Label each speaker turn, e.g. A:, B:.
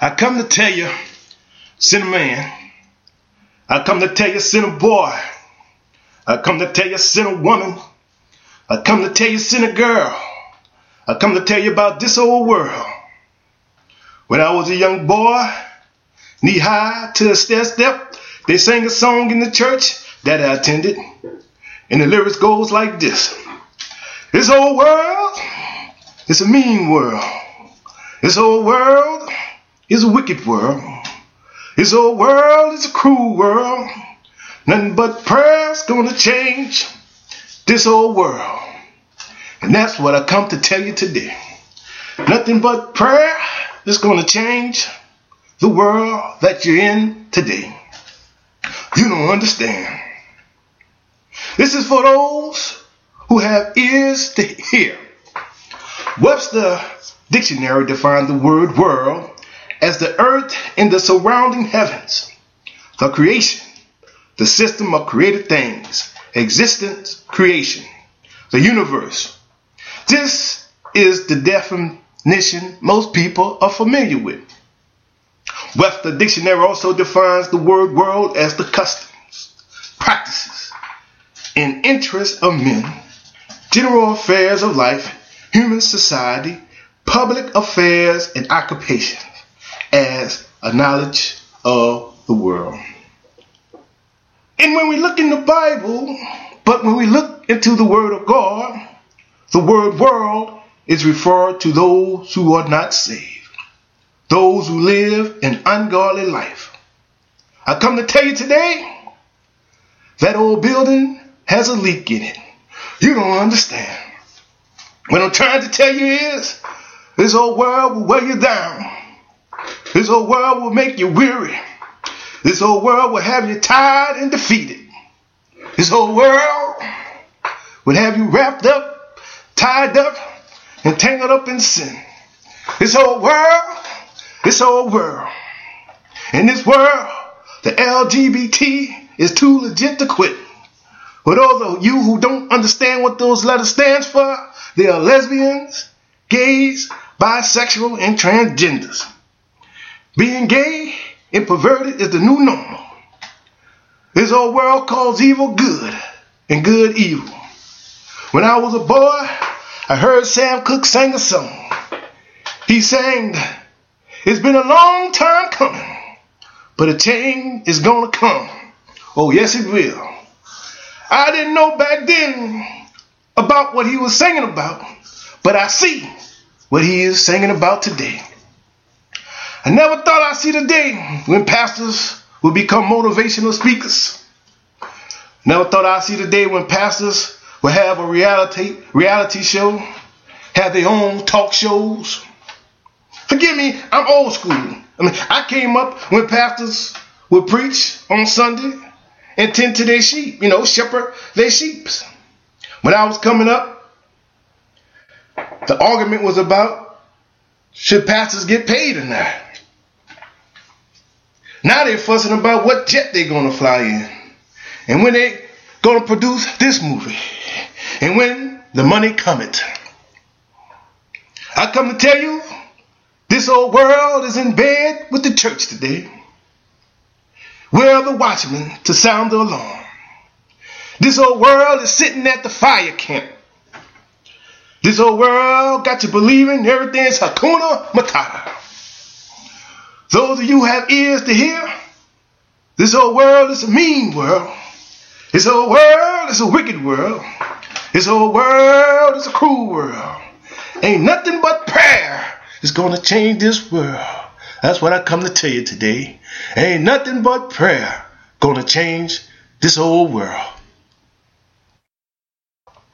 A: I come to tell you, sinner man. I come to tell you, sinner boy. I come to tell you, sinner woman. I come to tell you, sinner girl. I come to tell you about this old world. When I was a young boy, knee high to the stair step, they sang a song in the church that I attended. And the lyrics goes like this. This old world it's a mean world. This old world is a wicked world. This old world is a cruel world. Nothing but prayer's gonna change this old world. And that's what I come to tell you today. Nothing but prayer is gonna change the world that you're in today. You don't understand. This is for those who have ears to hear. Webster Dictionary defines the word world as the earth and the surrounding heavens, the creation, the system of created things, existence, creation, the universe. This is the definition most people are familiar with. Webster Dictionary also defines the word world as the customs, practices, and interests of men, general affairs of life, human society, public affairs, and occupations a knowledge of the world. And when we look in the Bible, but when we look into the Word of God, the word world is referred to those who are not saved, those who live an ungodly life. I come to tell you today that old building has a leak in it. You don't understand. What I'm trying to tell you is this old world will wear you down. This whole world will make you weary. This whole world will have you tired and defeated. This whole world will have you wrapped up, tied up, and tangled up in sin. This whole world, this whole world. In this world, the LGBT is too legit to quit. For those of you who don't understand what those letters stands for, they are lesbians, gays, bisexual, and transgenders. Being gay and perverted is the new normal. This old world calls evil good and good evil. When I was a boy, I heard Sam Cooke sing a song. He sang, It's been a long time coming, but a change is gonna come. Oh, yes, it will. I didn't know back then about what he was singing about, but I see what he is singing about today. I never thought I'd see the day when pastors would become motivational speakers. Never thought I'd see the day when pastors would have a reality reality show, have their own talk shows. Forgive me, I'm old school. I mean, I came up when pastors would preach on Sunday and tend to their sheep, you know, shepherd their sheep. When I was coming up, the argument was about should pastors get paid or not. Now they're fussing about what jet they're gonna fly in. And when they gonna produce this movie. And when the money cometh. I come to tell you, this old world is in bed with the church today. We're the watchmen to sound the alarm. This old world is sitting at the fire camp. This old world got you believing everything's Hakuna Matata. Those of you have ears to hear, this old world is a mean world. This whole world is a wicked world. This whole world is a cruel world. Ain't nothing but prayer is going to change this world. That's what I come to tell you today. Ain't nothing but prayer going to change this old world.